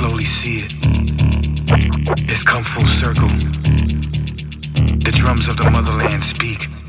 slowly see it. It's come full circle. The drums of the motherland speak.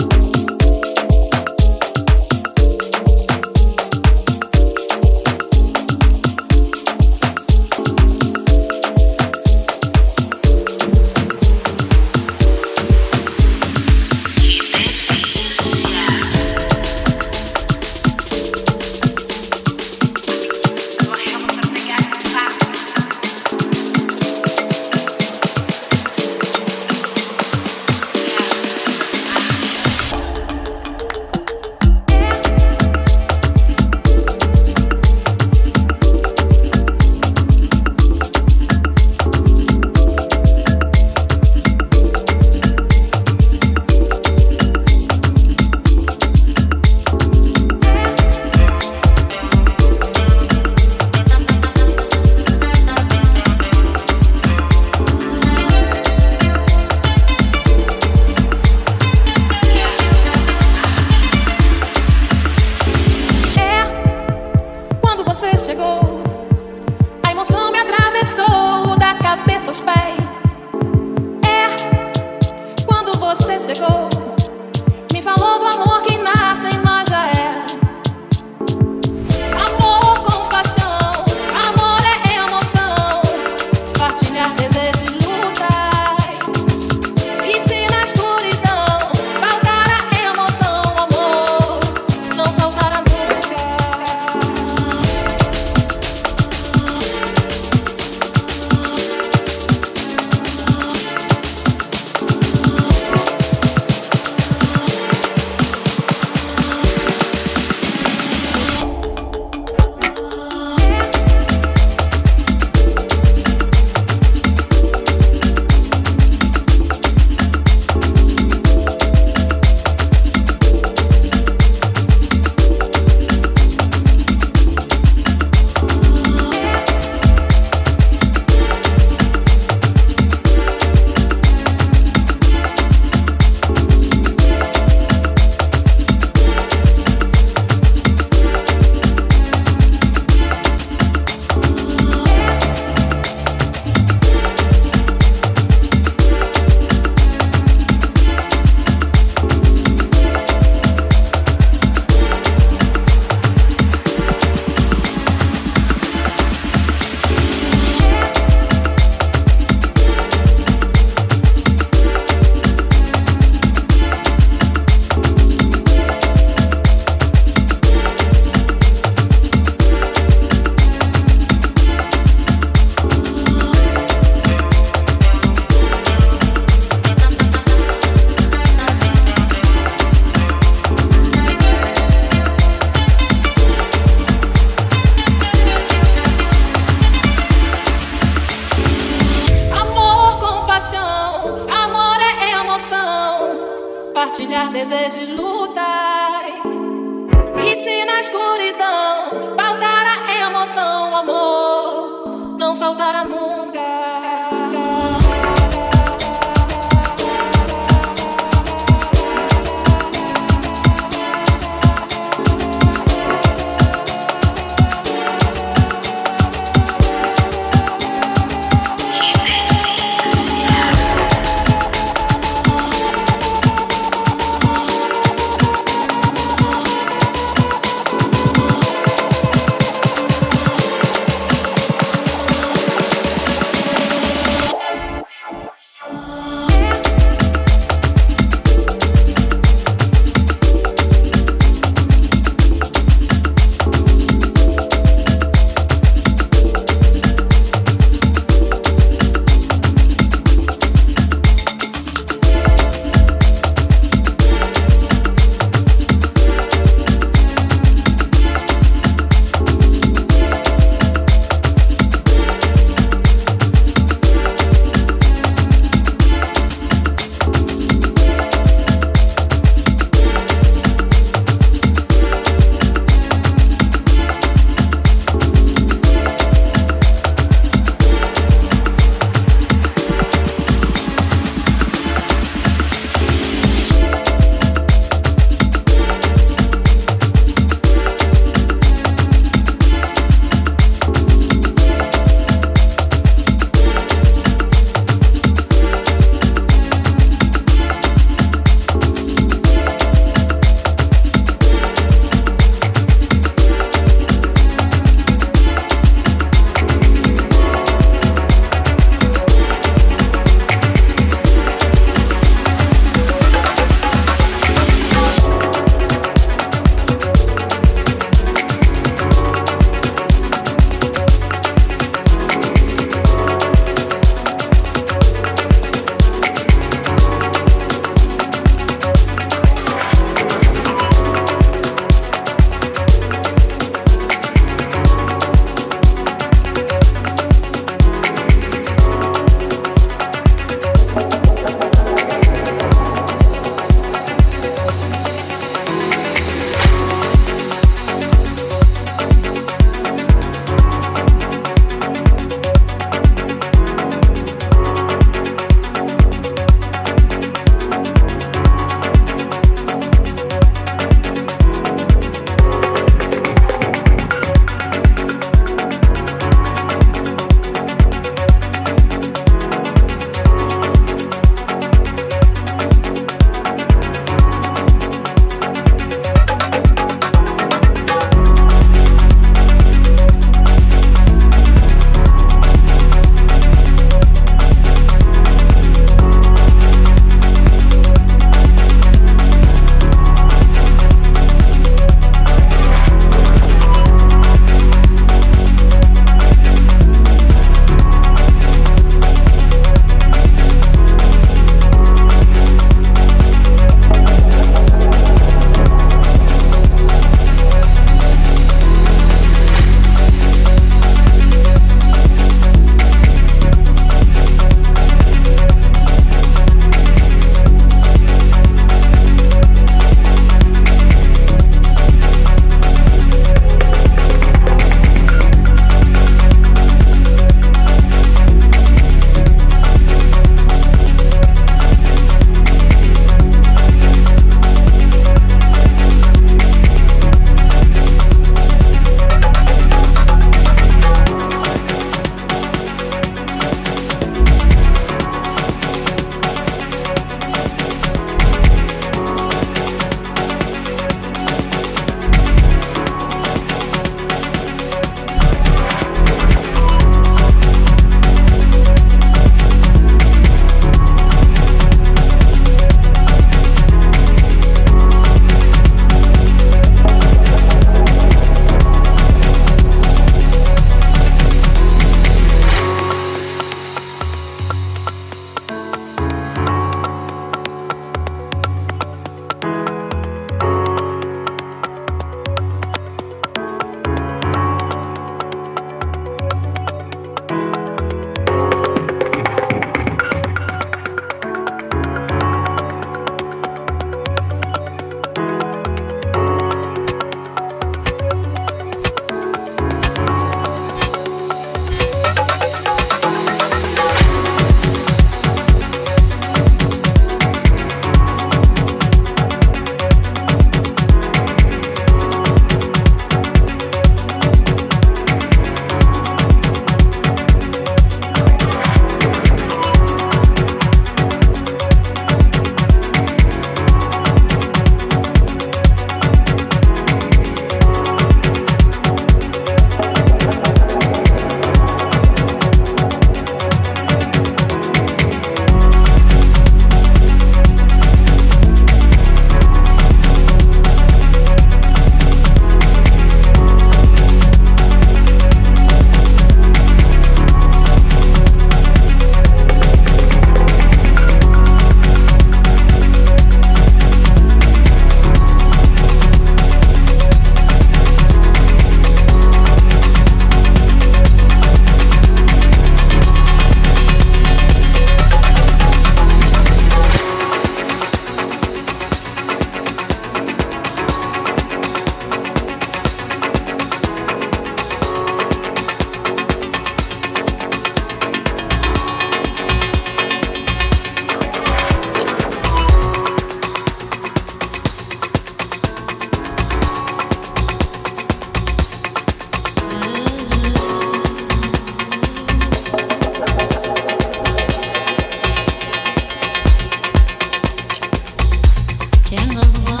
Tangled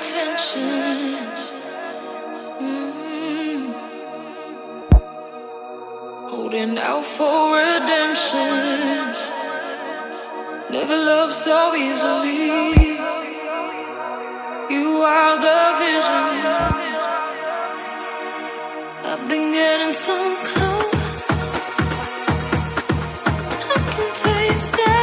the. Mm. Holding out for redemption. Never loved so easily. You are the vision. I've been getting so close. I can taste it.